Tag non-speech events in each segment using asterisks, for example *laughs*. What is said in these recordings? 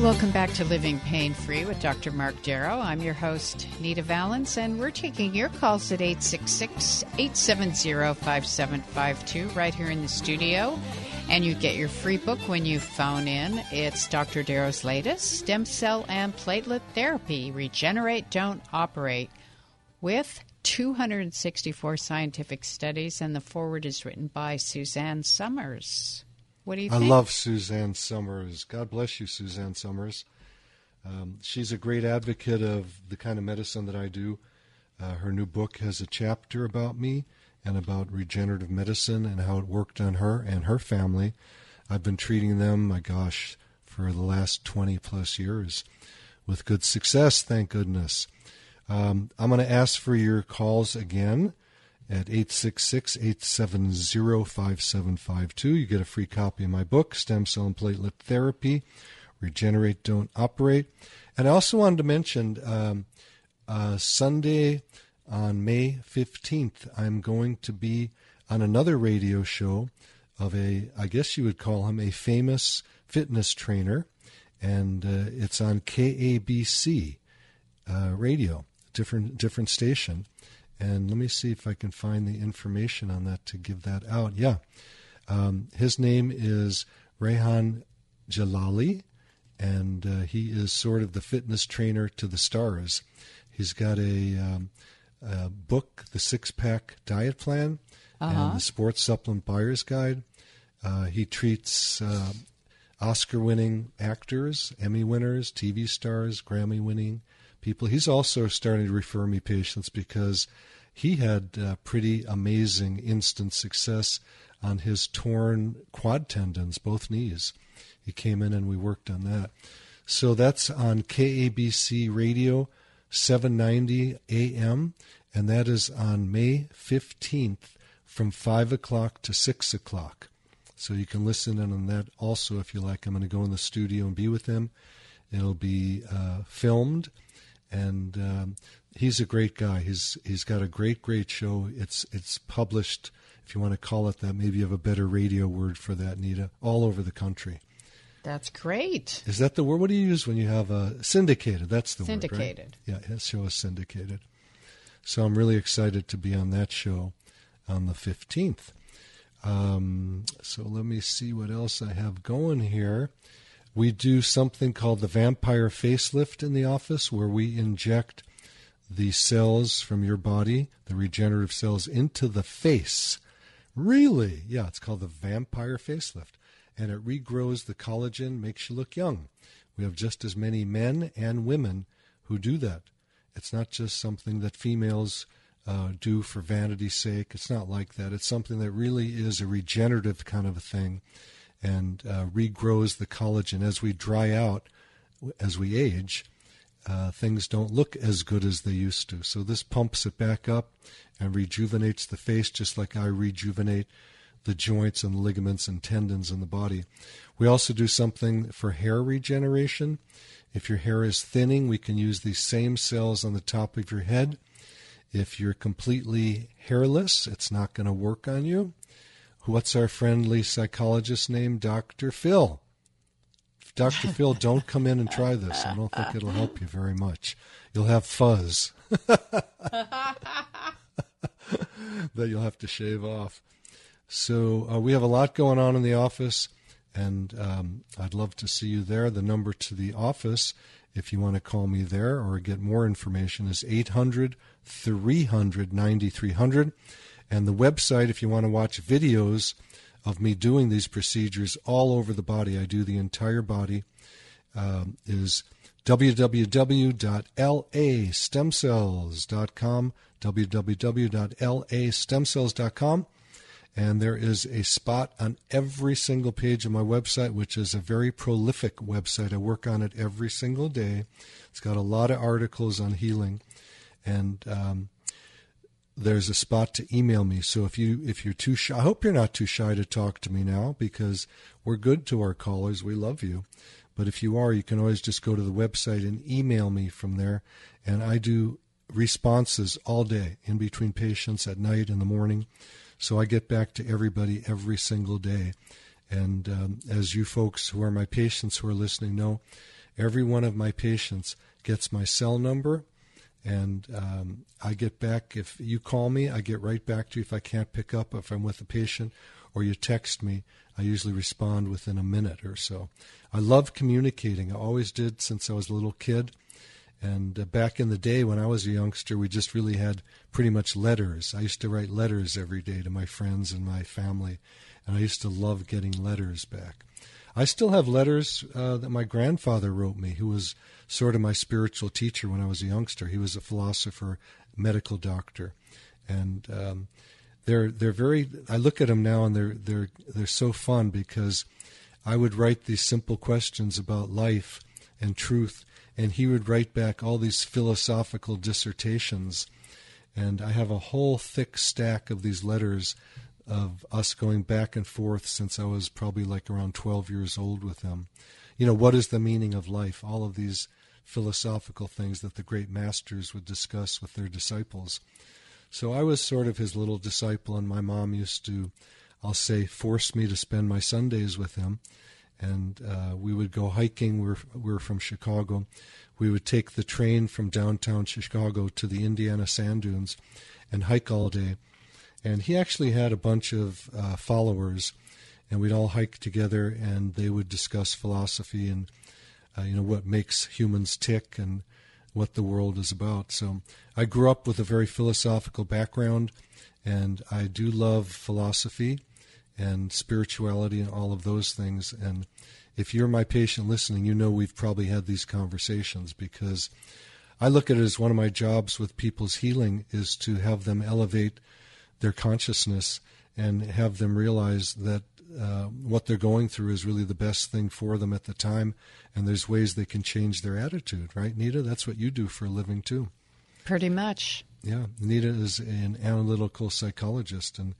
Welcome back to Living Pain Free with Dr. Marc Darrow. I'm your host, Nita Vallens, and we're taking your calls at 866 870 5752 right here in the studio. And you get your free book when you phone in. It's Dr. Darrow's latest Stem Cell and Platelet Therapy Regenerate, Don't Operate with 264 scientific studies, and the forward is written by Suzanne Somers. What do you I think? love Suzanne Somers. God bless you, Suzanne Somers. Um, she's a great advocate of the kind of medicine that I do. Uh, her new book has a chapter about me and about regenerative medicine and how it worked on her and her family. I've been treating them, my gosh, for the last 20 plus years with good success, thank goodness. Um, I'm going to ask for your calls again at 866-870-5752. You get a free copy of my book, Stem Cell and Platelet Therapy, Regenerate, Don't Operate. And I also wanted to mention um, uh, Sunday on May 15th, I'm going to be on another radio show of a, I guess you would call him a famous fitness trainer, and uh, it's on KABC uh, radio, different different station. And let me see if I can find the information on that to give that out. Yeah. Um, his name is Rehan Jalali, and uh, he is sort of the fitness trainer to the stars. He's got a, um, a book, The Six Pack Diet Plan, Uh-huh. and the Sports Supplement Buyer's Guide. Uh, he treats uh, Oscar winning actors, Emmy winners, TV stars, Grammy winning people. He's also starting to refer me patients because he had uh, pretty amazing instant success on his torn quad tendons, both knees. He came in and we worked on that. So that's on KABC Radio, 790 AM, and that is on May 15th from 5 o'clock to 6 o'clock. So you can listen in on that also if you like. I'm going to go in the studio and be with him. It'll be uh, filmed, and um, he's a great guy. He's he's got a great great show. It's it's published, if you want to call it that. Maybe you have a better radio word for that, Nita. All over the country. That's great. Is that the word? What do you use when you have a syndicated? That's the Syndicated. word, right? Yeah, his show is syndicated. So I'm really excited to be on that show on the 15th. Um, so let me see what else I have going here. We do something called the vampire facelift in the office where we inject the cells from your body, the regenerative cells, into the face. Really? Yeah, it's called the vampire facelift. And it regrows the collagen, makes you look young. We have just as many men and women who do that. It's not just something that females uh, do for vanity's sake. It's not like that. It's something that really is a regenerative kind of a thing and uh, regrows the collagen as we dry out, as we age. Uh, things don't look as good as they used to. So this pumps it back up and rejuvenates the face just like I rejuvenate the joints and ligaments and tendons in the body. We also do something for hair regeneration. If your hair is thinning, we can use these same cells on the top of your head. If you're completely hairless, it's not going to work on you. What's our friendly psychologist name? Dr. Phil. Dr. Phil, *laughs* don't come in and try this. I don't think it'll help you very much. You'll have fuzz *laughs* that you'll have to shave off. So uh, we have a lot going on in the office. And um, I'd love to see you there. The number to the office, if you want to call me there or get more information, is 800 300 9300. And the website, if you want to watch videos of me doing these procedures all over the body, I do the entire body, um, is www.lastemcells.com, www.lastemcells.com. And there is a spot on every single page of my website, which is a very prolific website. I work on it every single day. It's got a lot of articles on healing. And um, there's a spot to email me. So if you if you're too shy, I hope you're not too shy to talk to me now because we're good to our callers. We love you. But if you are, you can always just go to the website and email me from there. And I do responses all day in between patients at night in the morning. So I get back to everybody every single day. And um, as you folks who are my patients who are listening know, every one of my patients gets my cell number and um, I get back. If you call me, I get right back to you. If I can't pick up, if I'm with a patient, or you text me, I usually respond within a minute or so. I love communicating. I always did since I was a little kid. And uh, back in the day when I was a youngster, we just really had pretty much letters. I used to write letters every day to my friends and my family, and I used to love getting letters back. I still have letters uh, that my grandfather wrote me, who was sort of my spiritual teacher when I was a youngster. He was a philosopher, medical doctor, and um, they're they're very. I look at them now, and they're they're they're so fun because I would write these simple questions about life and truth, and he would write back all these philosophical dissertations. And I have a whole thick stack of these letters of us going back and forth since I was probably like around 12 years old with him. You know, what is the meaning of life? All of these philosophical things that the great masters would discuss with their disciples. So I was sort of his little disciple, and my mom used to, I'll say, force me to spend my Sundays with him. And uh, we would go hiking. We're, we're from Chicago. We would take the train from downtown Chicago to the Indiana sand dunes and hike all day. And he actually had a bunch of uh, followers, and we'd all hike together, and they would discuss philosophy and uh, you know what makes humans tick and what the world is about. So I grew up with a very philosophical background, and I do love philosophy and spirituality and all of those things. And if you're my patient listening, you know we've probably had these conversations because I look at it as one of my jobs with people's healing is to have them elevate their consciousness and have them realize that uh, what they're going through is really the best thing for them at the time, and there's ways they can change their attitude, right, Nita? That's what you do for a living, too. Pretty much. Yeah, Nita is an analytical psychologist, and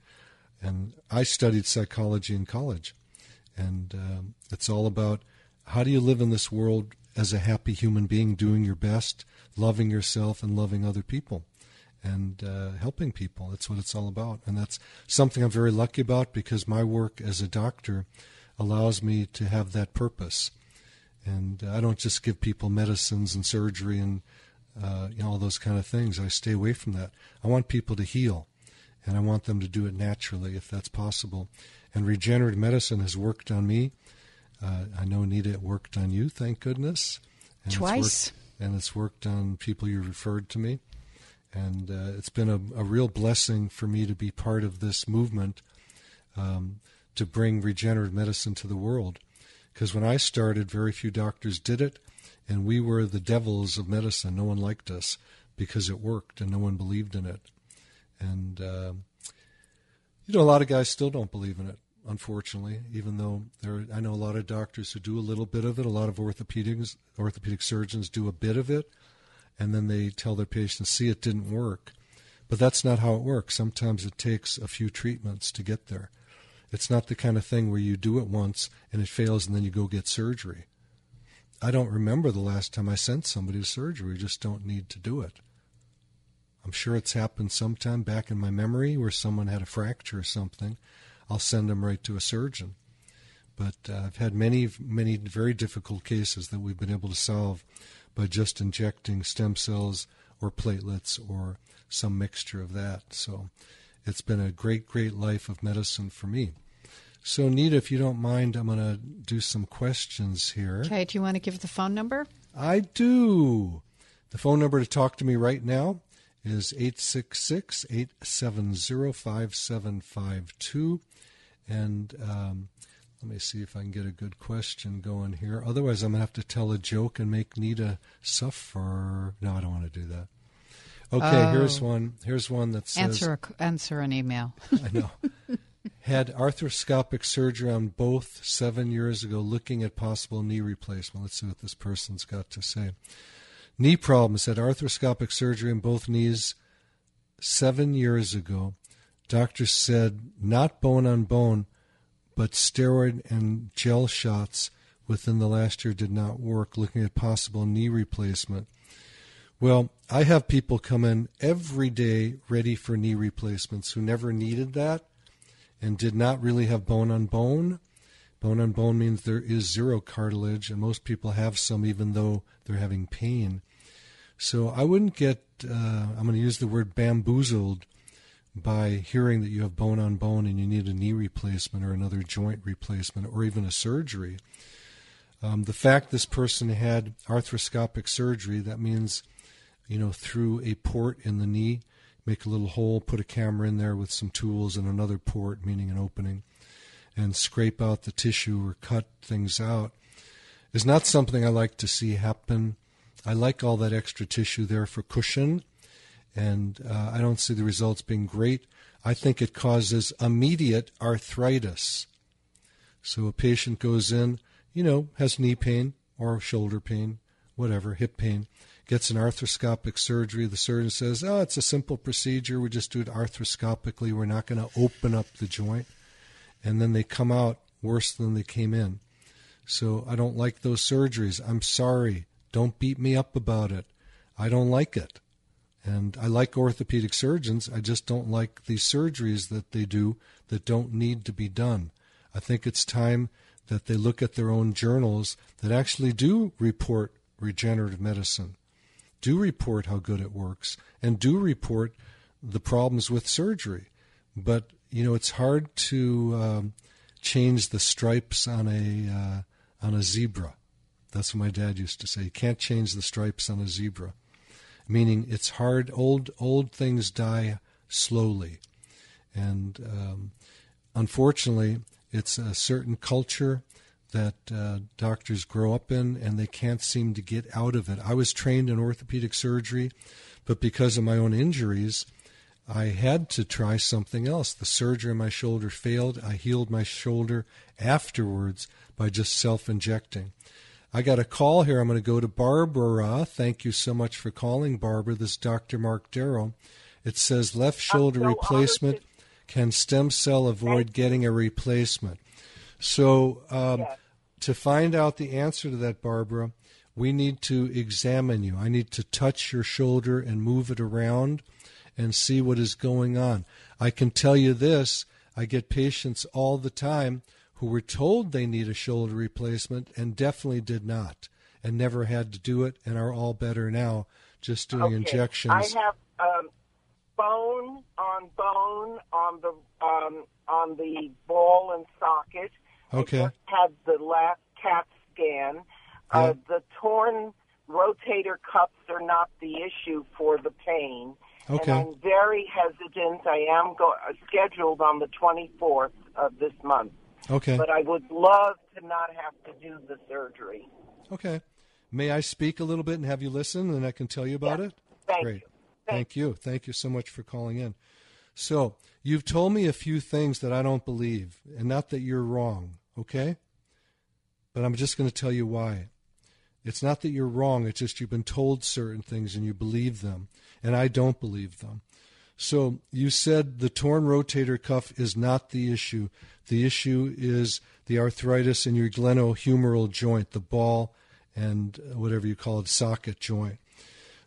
and I studied psychology in college, and um, it's all about how do you live in this world as a happy human being, doing your best, loving yourself, and loving other people and uh, helping people. That's what it's all about. And that's something I'm very lucky about because my work as a doctor allows me to have that purpose. And uh, I don't just give people medicines and surgery and uh, you know all those kind of things. I stay away from that. I want people to heal, and I want them to do it naturally if that's possible. And regenerative medicine has worked on me. Uh, I know Nita it worked on you, thank goodness. And Twice. It's worked, and it's worked on people you referred to me. And uh, it's been a, a, real blessing for me to be part of this movement um, to bring regenerative medicine to the world. Because when I started, very few doctors did it, and we were the devils of medicine. No one liked us because it worked, and no one believed in it. And uh, you know, a lot of guys still don't believe in it, unfortunately. Even though there, I know a lot of doctors who do a little bit of it. A lot of orthopedics, orthopedic surgeons do a bit of it, and then they tell their patients, see, it didn't work. But that's not how it works. Sometimes it takes a few treatments to get there. It's not the kind of thing where you do it once and it fails and then you go get surgery. I don't remember the last time I sent somebody to surgery. We just don't need to do it. I'm sure it's happened sometime back in my memory where someone had a fracture or something. I'll send them right to a surgeon. But uh, I've had many, many very difficult cases that we've been able to solve by just injecting stem cells or platelets or some mixture of that. So it's been a great, great life of medicine for me. So, Nita, if you don't mind, I'm going to do some questions here. Okay, do you want to give the phone number? I do. The phone number to talk to me right now is 866 870 5752. And um, let me see if I can get a good question going here. Otherwise, I'm going to have to tell a joke and make Nita suffer. No, I don't want to do that. Okay, Oh. here's one. Here's one that says Answer a, answer an email. *laughs* I know. Had arthroscopic surgery on both seven years ago, looking at possible knee replacement. Let's see what this person's got to say. Knee problems. Had arthroscopic surgery on both knees seven years ago. Doctor said not bone on bone, but steroid and gel shots within the last year did not work. Looking at possible knee replacement. Well, I have people come in every day ready for knee replacements who never needed that and did not really have bone on bone. Bone on bone means there is zero cartilage, and most people have some even though they're having pain. So I wouldn't get, uh, I'm going to use the word bamboozled by hearing that you have bone on bone and you need a knee replacement or another joint replacement or even a surgery. Um, the fact this person had arthroscopic surgery, that means, you know, through a port in the knee, make a little hole, put a camera in there with some tools and another port, meaning an opening, and scrape out the tissue or cut things out, is not something I like to see happen. I like all that extra tissue there for cushion, and uh, I don't see the results being great. I think it causes immediate arthritis. So a patient goes in, you know, has knee pain or shoulder pain, whatever, hip pain, gets an arthroscopic surgery. The surgeon says, oh, it's a simple procedure. We just do it arthroscopically. We're not going to open up the joint. And then they come out worse than they came in. So I don't like those surgeries. I'm sorry. Don't beat me up about it. I don't like it. And I like orthopedic surgeons. I just don't like these surgeries that they do that don't need to be done. I think it's time that they look at their own journals that actually do report regenerative medicine, do report how good it works, and do report the problems with surgery. But, you know, it's hard to um, change the stripes on a, uh, on a zebra. That's what my dad used to say. You can't change the stripes on a zebra meaning it's hard. Old old things die slowly, and um, unfortunately, it's a certain culture that uh, doctors grow up in, and they can't seem to get out of it. I was trained in orthopedic surgery, but because of my own injuries. I had to try something else. The surgery on my shoulder failed. I healed my shoulder afterwards by just self injecting. I got a call here. I'm going to go to Barbara. Thank you so much for calling, Barbara. This is Dr. Marc Darrow. It says left shoulder so replacement. Can stem cell avoid getting a replacement? So, um, Yes. to find out the answer to that, Barbara, we need to examine you. I need to touch your shoulder and move it around and see what is going on. I can tell you this I get patients all the time who were told they need a shoulder replacement and definitely did not and never had to do it and are all better now just doing Okay. injections. I have um, bone on bone on the um, on the ball and socket. Okay. I just had the last CAT scan. Uh, the torn rotator cuffs are not the issue for the pain. Okay. And I'm very hesitant. I am go- scheduled on the 24th of this month, okay. but I would love to not have to do the surgery. Okay. May I speak a little bit and have you listen and I can tell you about it? Thank Great. you. Thank you. Thank you so much for calling in. So, you've told me a few things that I don't believe, and not that you're wrong, okay? But I'm just going to tell you why. It's not that you're wrong, it's just you've been told certain things and you believe them, and I don't believe them. So, you said the torn rotator cuff is not the issue. The issue is the arthritis in your glenohumeral joint, the ball and uh, whatever you call it, socket joint.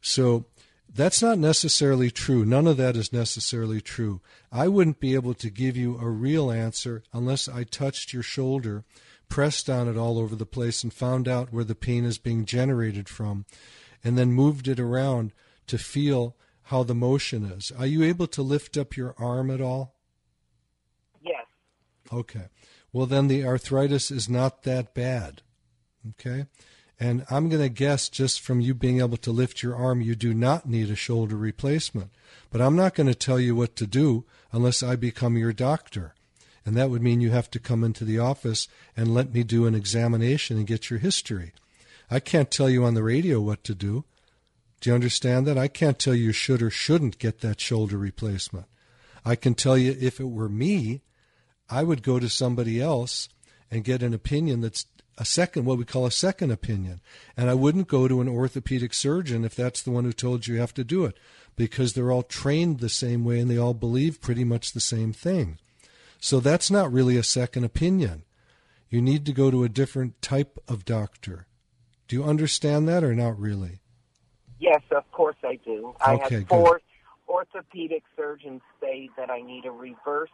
So that's not necessarily true. None of that is necessarily true. I wouldn't be able to give you a real answer unless I touched your shoulder, pressed on it all over the place, and found out where the pain is being generated from, and then moved it around to feel how the motion is. Are you able to lift up your arm at all? Yes. Okay. well, then the arthritis is not that bad. Okay? And I'm going to guess just from you being able to lift your arm, you do not need a shoulder replacement. But I'm not going to tell you what to do unless I become your doctor. And that would mean you have to come into the office and let me do an examination and get your history. I can't tell you on the radio what to do. Do you understand that? I can't tell you should or shouldn't get that shoulder replacement. I can tell you if it were me, I would go to somebody else and get an opinion that's a second, what we call a second opinion. And I wouldn't go to an orthopedic surgeon if that's the one who told you you have to do it, because they're all trained the same way and they all believe pretty much the same thing. So that's not really a second opinion. You need to go to a different type of doctor. Do you understand that or not really? Yes, of course I do. I okay, had four good. orthopedic surgeons say that I need a reverse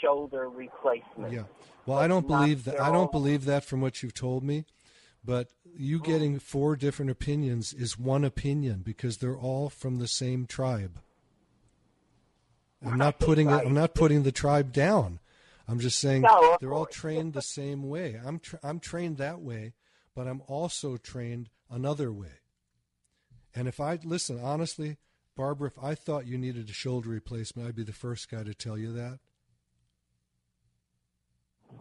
shoulder replacement. Yeah. Well, I don't believe that. I don't believe that from what you've told me. But you hmm. getting four different opinions is one opinion because they're all from the same tribe. I'm not putting it. I'm not putting the tribe down. I'm just saying no, they're all trained the same way. I'm tra- I'm trained that way, but I'm also trained another way. And if I listen honestly, Barbara, if I thought you needed a shoulder replacement, I'd be the first guy to tell you that.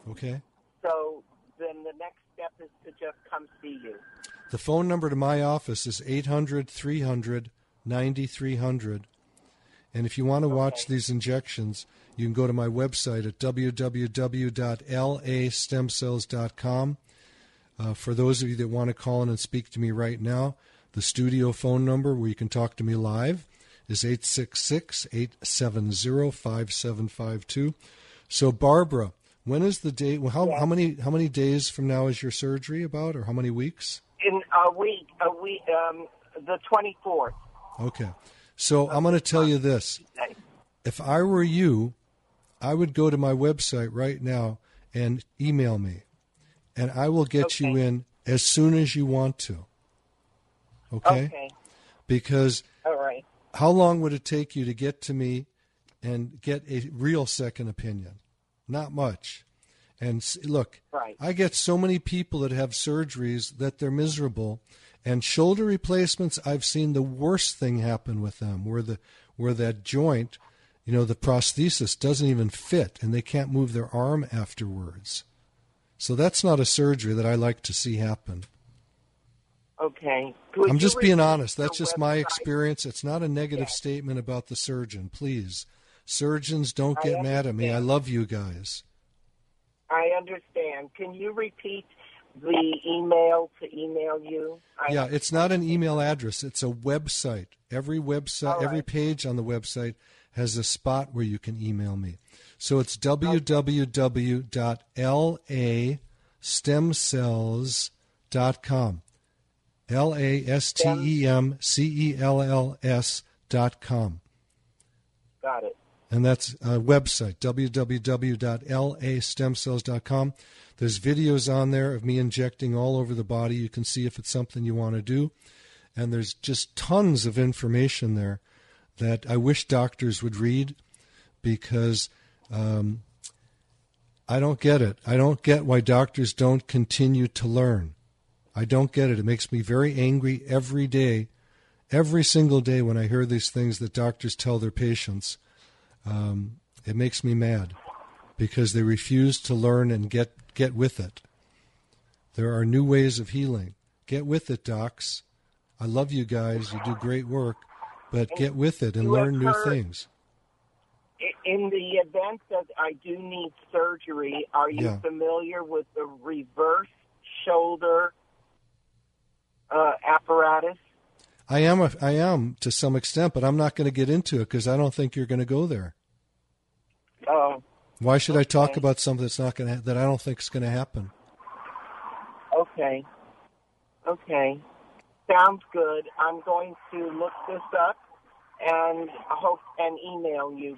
Okay. So then the next step is to just come see you. The phone number to my office is 800 300 9300 and if you want to watch these injections, you can go to my website at www.lastemcells.com. Uh, for those of you that want to call in and speak to me right now, the studio phone number where you can talk to me live is 866 870 5752. So, Barbara, when is the date? How, how many how many days from now is your surgery about, or how many weeks? In a week, a week, um, the twenty fourth. Okay, so I'm going to tell you this. If I were you, I would go to my website right now and email me, and I will get okay. you in as soon as you want to. Okay? Okay. Because All right. how long would it take you to get to me and get a real second opinion? Not much. And look, right. I get so many people that have surgeries that they're miserable and shoulder replacements, I've seen the worst thing happen with them, where the where that joint, you know, the prosthesis doesn't even fit, and they can't move their arm afterwards. So that's not a surgery that I like to see happen. Okay. Could I'm just being honest. That's just website? my experience. It's not a negative statement about the surgeon. Please, surgeons, don't get mad at me. I love you guys. I understand. Can you repeat the email to email you? I yeah, it's not an email address. It's a website. Every website, right. every page on the website has a spot where you can email me. So it's www.lastemcells.com. L A S T E M C E L L S dot com. Got it. And that's a website, www.lastemcells.com. There's videos on there of me injecting all over the body. You can see if it's something you want to do. And there's just tons of information there that I wish doctors would read because um, I don't get it. I don't get why doctors don't continue to learn. I don't get it. It makes me very angry every day, every single day when I hear these things that doctors tell their patients. Um, it makes me mad because they refuse to learn and get Get with it. There are new ways of healing. Get with it, docs. I love you guys. You do great work, but get with it and learn new things. In the event that I do need surgery, are you yeah. familiar with the reverse shoulder uh, apparatus? I am. A, I am to some extent, but I'm not going to get into it because I don't think you're going to go there. Oh. Why should okay. I talk about something that's not going to that I don't think is going to happen? Okay. Okay. Sounds good. I'm going to look this up and hope and email you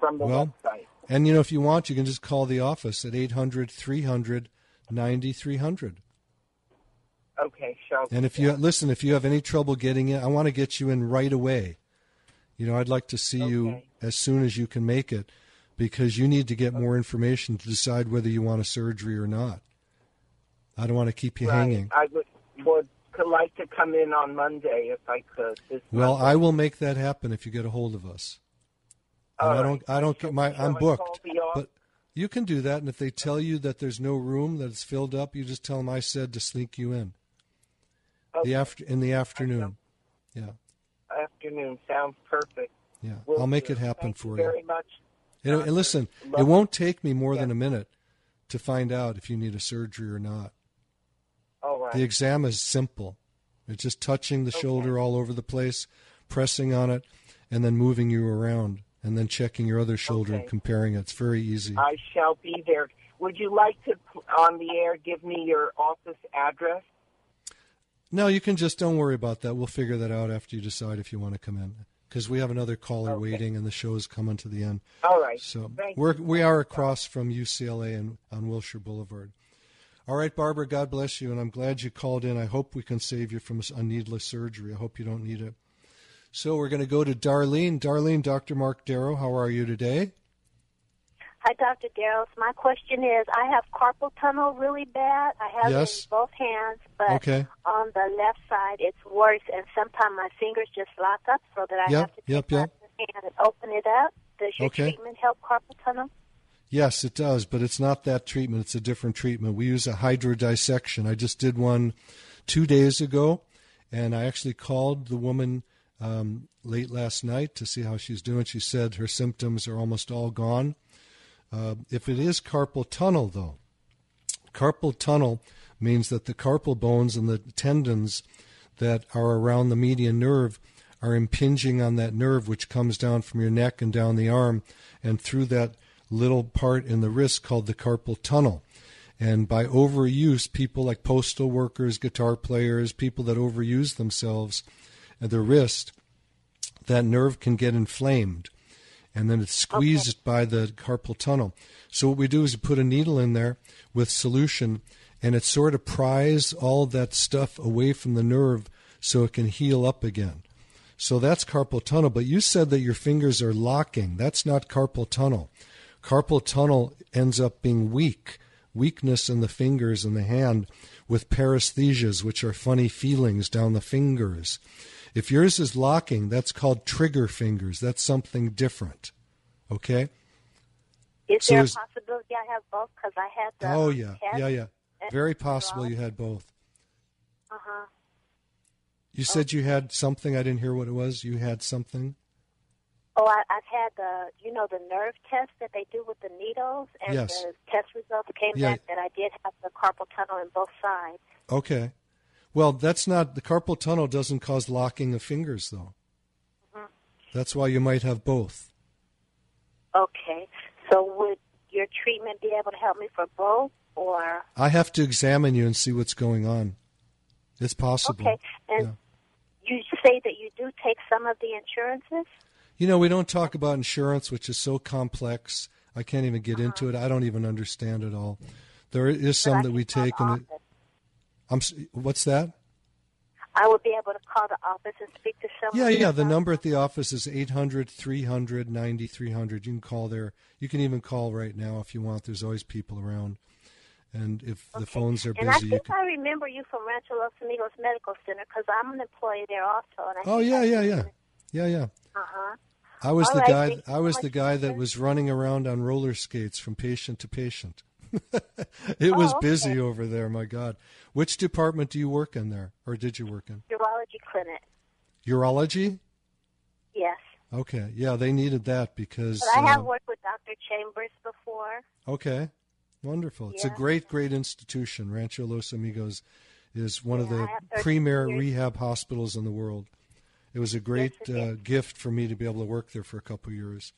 from the well, website. And you know, if you want, you can just call the office at 800 300 9300. Okay, sure. And if you listen, if you have any trouble getting in, I want to get you in right away. You know, I'd like to see okay. you as soon as you can make it because you need to get more information to decide whether you want a surgery or not. I don't want to keep you Right. hanging. I would would could like to come in on Monday if I could. Well, Monday. I will make that happen if you get a hold of us. I don't. I don't get my. I'm booked, but you can do that. And if they tell you that there's no room, that it's filled up, you just tell them I said to sneak you in. Okay. The after in the afternoon. Yeah, afternoon sounds perfect. yeah. Will I'll make do. it happen Thank for you you. very much. Doctor. and listen, it won't take me more than a minute to find out if you need a surgery or not. All right. The exam is simple. It's just touching the shoulder all over the place, pressing on it, and then moving you around, and then checking your other shoulder and comparing it. It's very easy. I shall be there. Would you like to, on the air, give me your office address? No, you can just don't worry about that. We'll figure that out after you decide if you want to come in, because we have another caller Okay. waiting, and the show is coming to the end. All right. So Thank we're we are across from UCLA and on Wilshire Boulevard. All right, Barbara. God bless you, and I'm glad you called in. I hope we can save you from a needless surgery. I hope you don't need it. So we're going to go to Darlene. Darlene, Dr. Marc Darrow, how are you today? Hi, Dr. Darrows. My question is I have carpal tunnel really bad. I have Yes. it in both hands, but Okay. on the left side it's worse, and sometimes my fingers just lock up so that I Yep, have to take yep, yep. hand and open it up. Does your Okay. treatment help carpal tunnel? Yes, it does, but it's not that treatment. It's a different treatment. We use a hydrodissection. I just did one two days ago, and I actually called the woman um, late last night to see how she's doing. She said her symptoms are almost all gone. Uh, if it is carpal tunnel, though, carpal tunnel means that the carpal bones and the tendons that are around the median nerve are impinging on that nerve, which comes down from your neck and down the arm and through that little part in the wrist called the carpal tunnel. And by overuse, people like postal workers, guitar players, people that overuse themselves at their wrist, that nerve can get inflamed and then it's squeezed by the carpal tunnel. So what we do is we put a needle in there with solution, and it sort of pries all that stuff away from the nerve so it can heal up again. So that's carpal tunnel. But you said that your fingers are locking. That's not carpal tunnel. Carpal tunnel ends up being weak, weakness in the fingers and the hand with paresthesias, which are funny feelings down the fingers. If yours is locking, that's called trigger fingers. That's something different. Okay? Is So there a possibility I have both? Because I had the Oh, yeah. Yeah, yeah. Very possible you had both. Uh-huh. You said you had something. I didn't hear what it was. You had something? Oh, I, I've had the, you know, the nerve test that they do with the needles, and Yes. the test results came Yeah. back that I did have the carpal tunnel in both sides. Okay. Well, that's not the carpal tunnel doesn't cause locking of fingers though. Mhm. That's why you might have both. Okay. So would your treatment be able to help me for both, or I have to examine you and see what's going on. It's possible. okay? And you say that you do take some of the insurances. You know, we don't talk about insurance, which is so complex. I can't even get into it. I don't even understand it all. There is some that we take, and it, I'm. What's that? I would be able to call the office and speak to someone. Yeah, yeah. The number at the office is 800 300 9300. You can call there. You can even call right now if you want. There's always people around. And if the phones are busy, And I think can. I remember you from Rancho Los Amigos Medical Center because I'm an employee there also. And I Oh, yeah, yeah, yeah. Yeah, yeah. Uh huh. I was All the right, guy. I was the guy that was running around on roller skates from patient to patient. *laughs* it was Oh, okay. busy over there. My God, which department do you work in there, or did you work in? Urology clinic. Urology. Yes. Okay, yeah, they needed that because. But I have uh, worked with Dr. Chambers before. Okay, wonderful. It's a great, great institution. Rancho Los Amigos is one of the I have 13 premier years. rehab hospitals in the world. It was a great it uh, gift for me to be able to work there for a couple of years.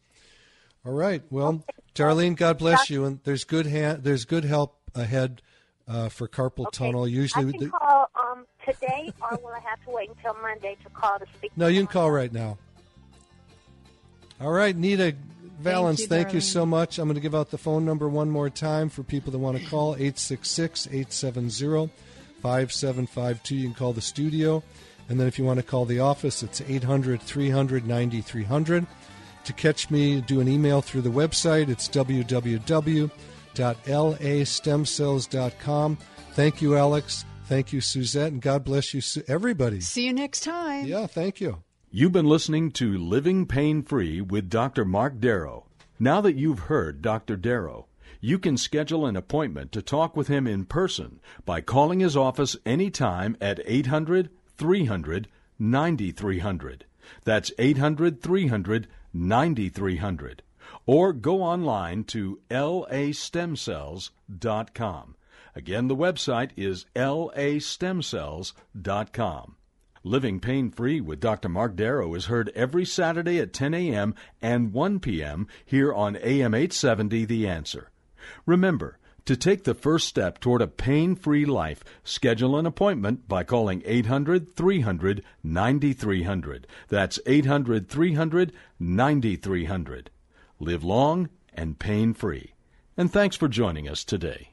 All right, well, Darlene, God bless you. And there's good ha- there's good help ahead uh, for carpal tunnel. Usually, I can the- call um, today, or will I have to wait until Monday to call to speak? no, to you can call right now. All right, Nita Vallens, you, thank you so much. I'm going to give out the phone number one more time for people that want to call 866 870 5752. You can call the studio. And then if you want to call the office, it's 800 300 9300. To catch me, do an email through the website. It's www.lastemcells.com. Thank you, Alex. Thank you, Suzette, and God bless you, everybody. See you next time. Yeah, thank you. You've been listening to Living Pain Free with Dr. Marc Darrow. Now that you've heard Dr. Darrow, you can schedule an appointment to talk with him in person by calling his office anytime at 800 300 9300. That's 800 300 9300. Or go online to lastemcells.com. Again, the website is lastemcells.com. Living Pain Free with Dr. Marc Darrow is heard every Saturday at 10 a.m. and 1 p.m. here on AM 870 The Answer. Remember, to take the first step toward a pain free life, schedule an appointment by calling 800 300 9300. That's 800 300 9300. Live long and pain free. And thanks for joining us today.